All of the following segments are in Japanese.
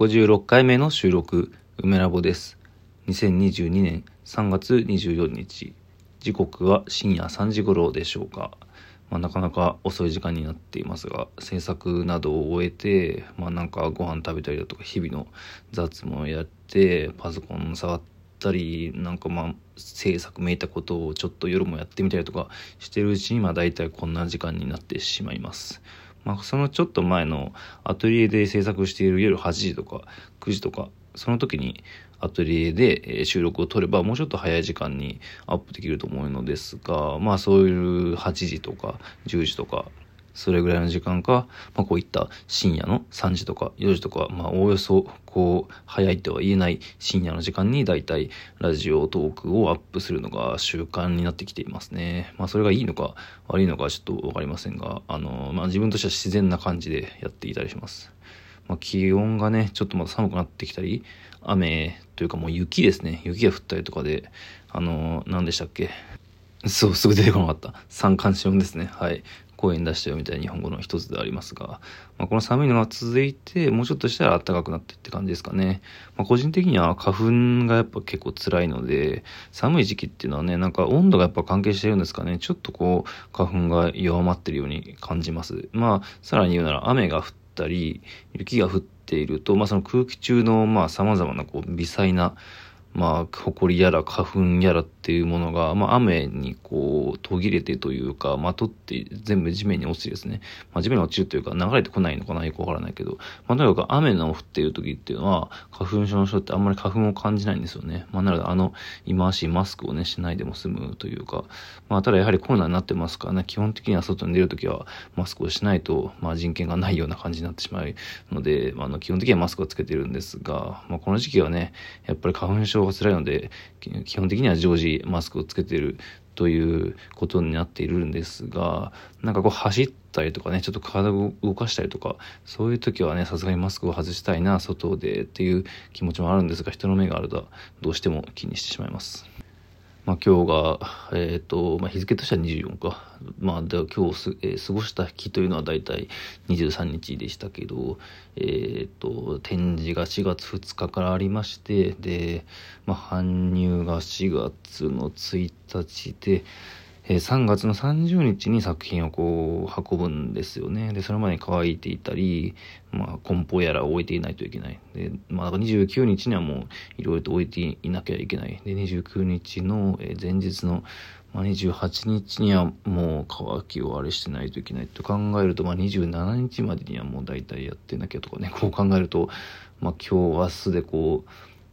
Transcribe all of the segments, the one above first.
56回目の収録、梅ラボです。2022年3月24日、時刻は深夜3時頃でしょうか。まあ、なかなか遅い時間になっていますが、制作などを終えて、まあなんかご飯食べたりだとか、日々の雑務をやって、パソコン触ったり、なんかまあ制作めいたことをちょっと夜もやってみたりとかしてるうちに、まあ大体こんな時間になってしまいます。まあ、そのちょっと前のアトリエで制作している夜8時とか9時とか、その時にアトリエで収録を撮ればもうちょっと早い時間にアップできると思うのですが、まあそういう8時とか10時とかそれぐらいの時間か、まあ、こういった深夜の3時とか4時とか、まあ、おおよそ、こう、早いとは言えない深夜の時間にだいたいラジオトークをアップするのが習慣になってきていますね。まあ、それがいいのか悪いのかちょっとわかりませんが、あの、まあ、自分としては自然な感じでやっていたりします。まあ、気温がね、ちょっとまた寒くなってきたり、雨というかもう雪ですね。雪が降ったりとかで、あの、何でしたっけ？そう、すぐ出てこなかった。三寒四温ですね。はい。声に出したよみたいな日本語の一つでありますが、まあ、この寒いのが続いて、もうちょっとしたら暖かくなってって感じですかね。まあ、個人的には花粉がやっぱ結構辛いので、寒い時期っていうのはね、なんか温度がやっぱ関係してるんですかね。ちょっとこう、花粉が弱まってるように感じます。まあ、さらに言うなら雨が降ったり、雪が降っていると、まあその空気中のまあ様々なこう微細なまあ、埃やら花粉やらっていうものが、まあ、雨にこう、途切れてというか、まとって全部地面に落ちてですね、まあ、地面に落ちるというか、流れてこないのかなよくわからないけど、まあ、とにかく雨の降っている時っていうのは、花粉症の人ってあんまり花粉を感じないんですよね。まあ、なので、あの、忌まわしいマスクをね、しないでも済むというか、まあ、ただやはりコロナになってますからね、基本的には外に出るときは、マスクをしないと、まあ、人権がないような感じになってしまうので、まあ、あの、基本的にはマスクをつけてるんですが、まあ、この時期はね、やっぱり花粉症症が辛いので、基本的には常時マスクをつけてるということになっているんですが、なんかこう走ったりとかね、ちょっと体を動かしたりとか、そういう時はね、さすがにマスクを外したいな、外でっていう気持ちもあるんですが、人の目があるとどうしても気にしてしまいます。まあ、今日が、え、ー、と、まあ、日付としては24か。まあ、では今日す、えー、過ごした日というのは大体23日でしたけど、えっ、ー、と、展示が4月2日からありまして、で、まあ、搬入が4月の1日で、えー、3月の30日に作品をこう運ぶんですよね。で、それまでに乾いていたり、まあ、梱包やら置いていないといけない。で、まあ、29日にはもういろいろと置いていなきゃいけない。で、29日の前日の、まあ、28日にはもう乾きをあれしてないといけないと考えると、まあ、27日までにはもう大体やってなきゃとかね、こう考えると、まあ、今日、明日でこう、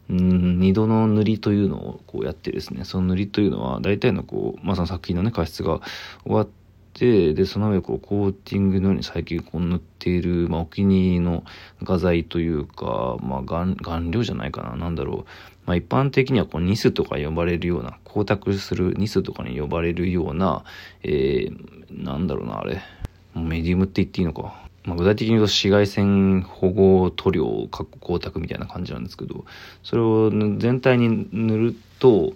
二度の塗りというのをこうやってですね、その塗りというのは大体のこう、まあその作品のね、加湿が終わって、で、その上こうコーティングのように最近こう塗っている、まあお気に入りの画材というか、まあ顔顔料じゃないかな、なんだろう。まあ一般的にはこうニスとか呼ばれるような、光沢するニスとかに呼ばれるような、えー、なんだろうな、あれ。メディウムって言っていいのか。まあ、具体的に言うと紫外線保護塗料、かっこ光沢みたいな感じなんですけど、それを全体に塗ると、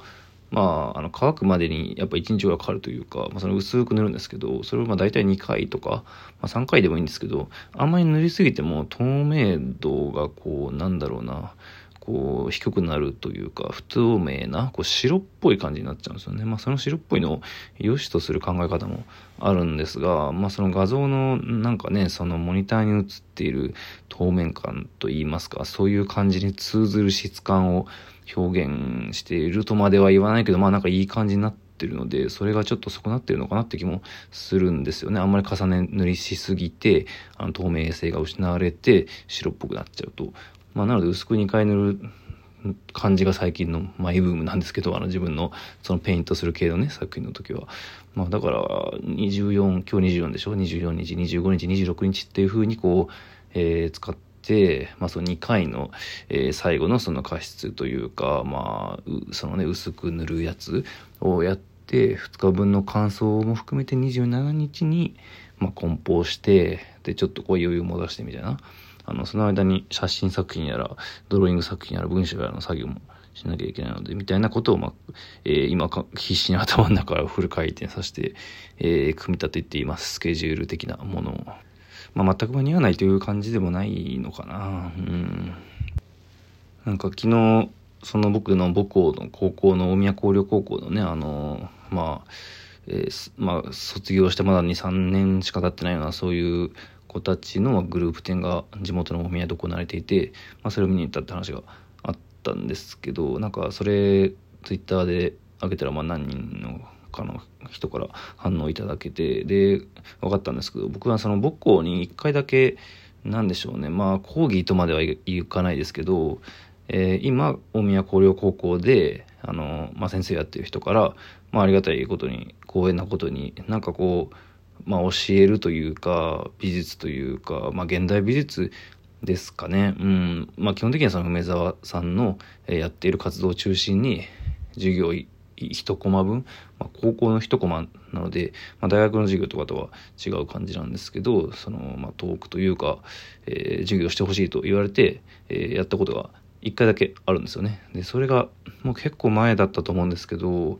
まあ、あの乾くまでにやっぱ1日がかかるというか、まあ、その薄く塗るんですけど、それをまあ大体2回とか、まあ、3回でもいいんですけど、あんまり塗りすぎても透明度がこう、なんだろうな、こう低くなるというか不透明なこう白っぽい感じになっちゃうんですよね。まあその白っぽいのを良しとする考え方もあるんですが、まあその画像のなんかね、そのモニターに映っている透明感といいますか、そういう感じに通ずる質感を表現しているとまでは言わないけど、まあなんかいい感じになってるので、それがちょっと損なってるのかなって気もするんですよね。あんまり重ね塗りしすぎて、あの透明性が失われて白っぽくなっちゃうと、まあ、なので薄く2回塗る感じが最近のマイブームなんですけど、あの自分のそのペイントする系のね、作品の時は。まあだから、24、今日24でしょ ?24 日、25日、26日っていう風にこう、えー、使って、まあその2回の、えー、最後のその加湿というか、まあ、そのね、薄く塗るやつをやって、2日分の乾燥も含めて27日に、まあ梱包して、で、ちょっとこう余裕も出してみたいな。あの、その間に写真作品やら、ドローイング作品やら、文章やらの作業もしなきゃいけないので、みたいなことを、まあ、えー、今必死に頭の中からフル回転させて、えー、組み立てています。スケジュール的なものを。まあ、全く間に合わないという感じでもないのかな。うん。なんか昨日その僕の母校の高校の大宮工業高校のねあのまあ、えー、まあ卒業してまだ23年しか経ってないようなそういう子たちのグループ展が地元の大宮で行われていて、まあ、それを見に行ったって話があったんですけどなんかそれツイッターで上げたらまあ何人のかの人から反応いただけてで分かったんですけど僕はその母校に1回だけなんでしょうね。まあ講義とまではいかないですけどえー、今大宮工業高校であの、まあ、先生やってる人から、まあ、ありがたいことに光栄なことになんかこう、まあ、教えるというか美術というか、まあ、現代美術ですかね、うんまあ、基本的にはその梅沢さんの、やっている活動を中心に授業一コマ分、まあ、高校の一コマなので、まあ、大学の授業とかとは違う感じなんですけどその、まあ、トークというか、えー、授業してほしいと言われて、えー、やったことが1回だけあるんですよね。で、それがもう結構前だったと思うんですけど、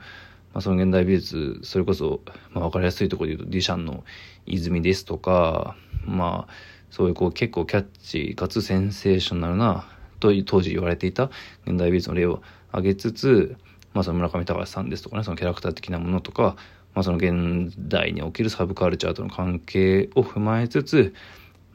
まあ、その現代美術、それこそ、まあ、分かりやすいところで言うと、ディシャンの泉ですとか、まあ、そういうこう結構キャッチかつセンセーショナルな、と当時言われていた現代美術の例を挙げつつ、まあ、その村上隆さんですとかね、そのキャラクター的なものとか、まあ、その現代におけるサブカルチャーとの関係を踏まえつつ、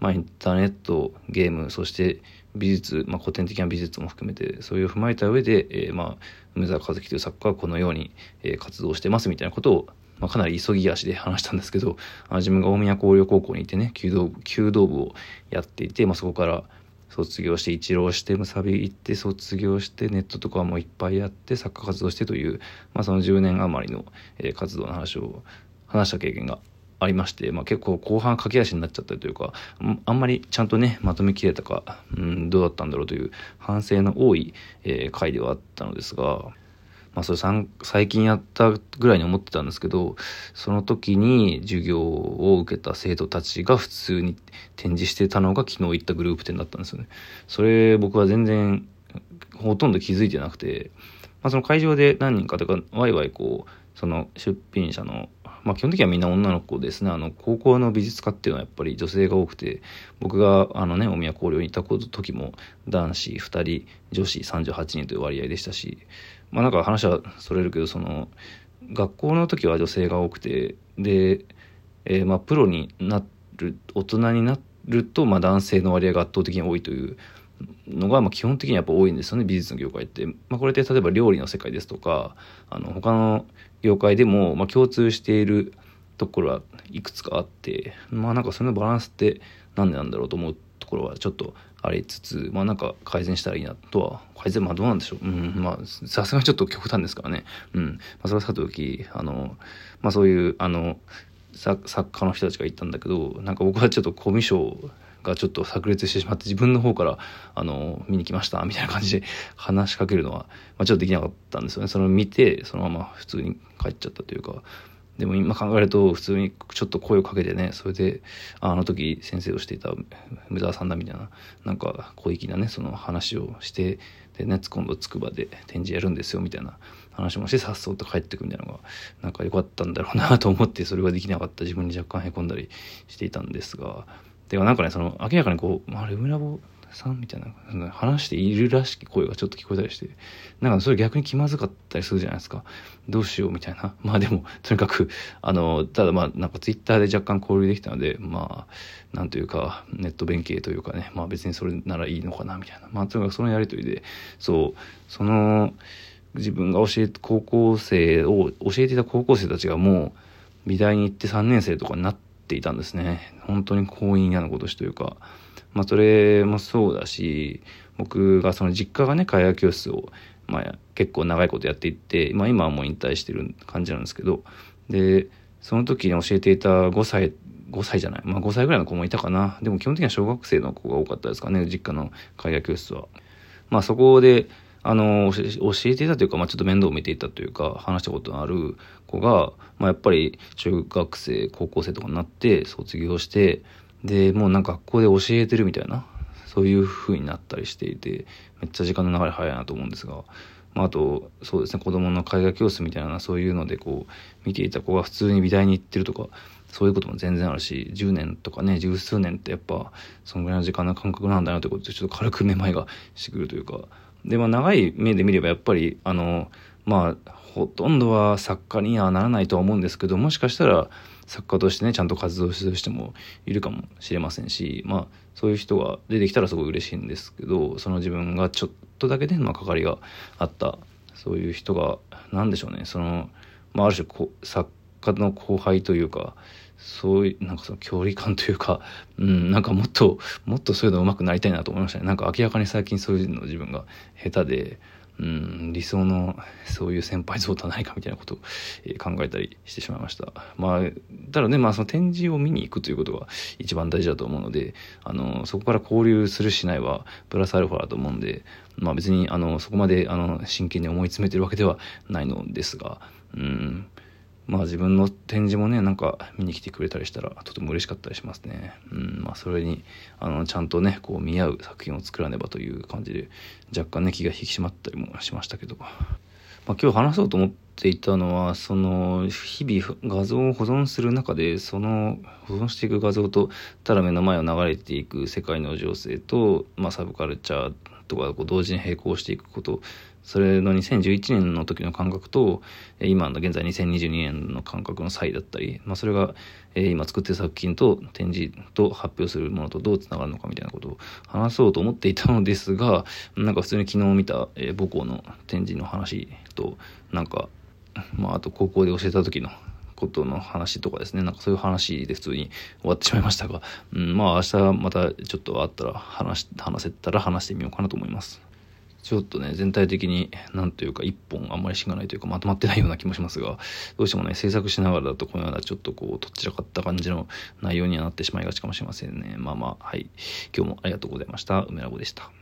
まあ、インターネット、ゲーム、そして美術、まあ、古典的な美術も含めてそういう踏まえた上で、えー、まあ梅沢和樹という作家はこのように、えー、活動してますみたいなことを、まあ、かなり急ぎ足で話したんですけどあ自分が大宮工業高校にいてね弓道弓道部をやっていて、まあ、そこから卒業して一浪してむさび行って卒業してネットとかもいっぱいやって作家活動してという、まあ、その10年余りの、えー、活動の話を話した経験がありまして、まあ、結構後半駆け足になっちゃったりというかあんまりちゃんとねまとめきれたか、うん、どうだったんだろうという反省の多い、えー、回ではあったのですが、まあ、それ最近やったぐらいに思ってたんですけどその時に授業を受けた生徒たちが普通に展示してたのが昨日行ったグループ展だったんですよね。それ僕は全然ほとんど気づいてなくて、まあ、その会場で何人かとかワイワイこうその出品者のまあ、基本的にはみんな女の子ですね。あの、高校の美術科っていうのはやっぱり女性が多くて、僕があのね、大宮高陵にいた時も男子2人、女子38人という割合でしたし、まあなんか話はそれるけど、その、学校の時は女性が多くて、で、えー、まあプロになる、大人になると、まあ男性の割合が圧倒的に多いというのが、まあ、基本的にやっぱ多いんですよね美術の業界って。まあ、これって例えば料理の世界ですとかあの他の業界でも、まあ、共通しているところはいくつかあってまあなんかそのバランスって何でなんだろうと思うところはちょっとありつつまあなんか改善したらいいなとは改善まあどうなんでしょう。うんまあさすがにちょっと極端ですからね。うん、まあ、それはさておきあのまあそういうあの作家の人たちが言ったんだけどなんか僕はちょっとコミュ障がちょっと炸裂してしまって自分の方からあの見に来ましたみたいな感じで話しかけるのは、まあ、ちょっとできなかったんですよね。その見てそのまま普通に帰っちゃったというか。でも今考えると普通にちょっと声をかけてねそれであの時先生をしていた梅沢さんだみたいななんか小粋なねその話をしてでね今度筑波で展示やるんですよみたいな話もしてさっそうと帰ってくみたいなのがなんか良かったんだろうなと思ってそれができなかった。自分に若干へこんだりしていたんですが。でもなんかね、その、明らかにこう、あれ、梅ラボさんみたいな、話しているらしき声がちょっと聞こえたりして、なんかそれ逆に気まずかったりするじゃないですか。どうしようみたいな。まあでも、とにかく、あの、ただまあ、なんかツイッターで若干交流できたので、まあ、なんというか、ネット弁慶というかね、まあ別にそれならいいのかな、みたいな。まあとにかくそのやりとりで、そう、その、自分が教えて、高校生を、教えていた高校生たちがもう、美大に行って3年生とかになって、ていたんですね。本当に婚姻嫌なことしというか、まあそれもそうだし、僕がその実家がね、会話教室を、まあ結構長いことやっていって、まあ今はもう引退してる感じなんですけど、で、その時に教えていた5歳、5歳じゃない、まあ5歳ぐらいの子もいたかな。でも基本的には小学生の子が多かったですかね、実家の会話教室は。まあそこで、あの、教えていたというか、まあ、ちょっと面倒を見ていたというか、話したことのある子が、まあ、やっぱり中学生、高校生とかになって卒業して、で、もうなんか学校で教えてるみたいな、そういう風になったりしていて、めっちゃ時間の流れ早いなと思うんですが、まあ、あと、そうですね、子供の絵画教室みたいな、そういうのでこう、見ていた子が普通に美大に行ってるとか、そういうことも全然あるし、10年とかね、十数年ってやっぱ、そのぐらいの時間の感覚なんだなということで、ちょっと軽くめまいがしてくるというか、で、まあ、長い目で見ればやっぱり、あの、まあ、ほとんどは作家にはならないとは思うんですけど、もしかしたら作家としてね、ちゃんと活動する人もいるかもしれませんし、まあ、そういう人が出てきたらすごい嬉しいんですけど、その自分がちょっとだけね、まあ、関わりがあった、そういう人が、なんでしょうね、その、まあ、ある種こ作家の後輩というか、そういう、なんかその距離感というか、うん、なんかもっと、もっとそういうの上手くなりたいなと思いましたね。なんか明らかに最近そういうの自分が下手で、うん、理想のそういう先輩像とはないかみたいなことを、考えたりしてしまいました。まあ、ただね、まあその展示を見に行くということが一番大事だと思うので、あの、そこから交流するしないはプラスアルファだと思うんで、まあ別にあの、そこまであの、真剣に思い詰めてるわけではないのですが、うん、まあ自分の展示もね、なんか見に来てくれたりしたらとても嬉しかったりしますね。うん、まあそれに、あの、ちゃんとね、こう見合う作品を作らねばという感じで、若干ね、気が引き締まったりもしましたけど。まあ今日話そうと思っていたのは、その、日々画像を保存する中で、その保存していく画像と、ただ目の前を流れていく世界の情勢と、まあサブカルチャーとかこう同時に並行していくこと。それの2011年の時の感覚と今の現在2022年の感覚の差異だったり、まあ、それが今作ってる作品と展示と発表するものとどうつながるのかみたいなことを話そうと思っていたのですがなんか普通に昨日見た母校の展示の話となんか、まあ、あと高校で教えた時のことの話とかですね、なんかそういう話で普通に終わってしまいましたが、うん、まあ明日またちょっとあったら話、話せたら話してみようかなと思います。ちょっとね、全体的に、なんというか、一本あんまり芯がないというか、まとまってないような気もしますが、どうしてもね、制作しながらだと、このようなちょっとこう、とっちらかった感じの内容にはなってしまいがちかもしれませんね。まあまあ、はい。今日もありがとうございました。梅ラボでした。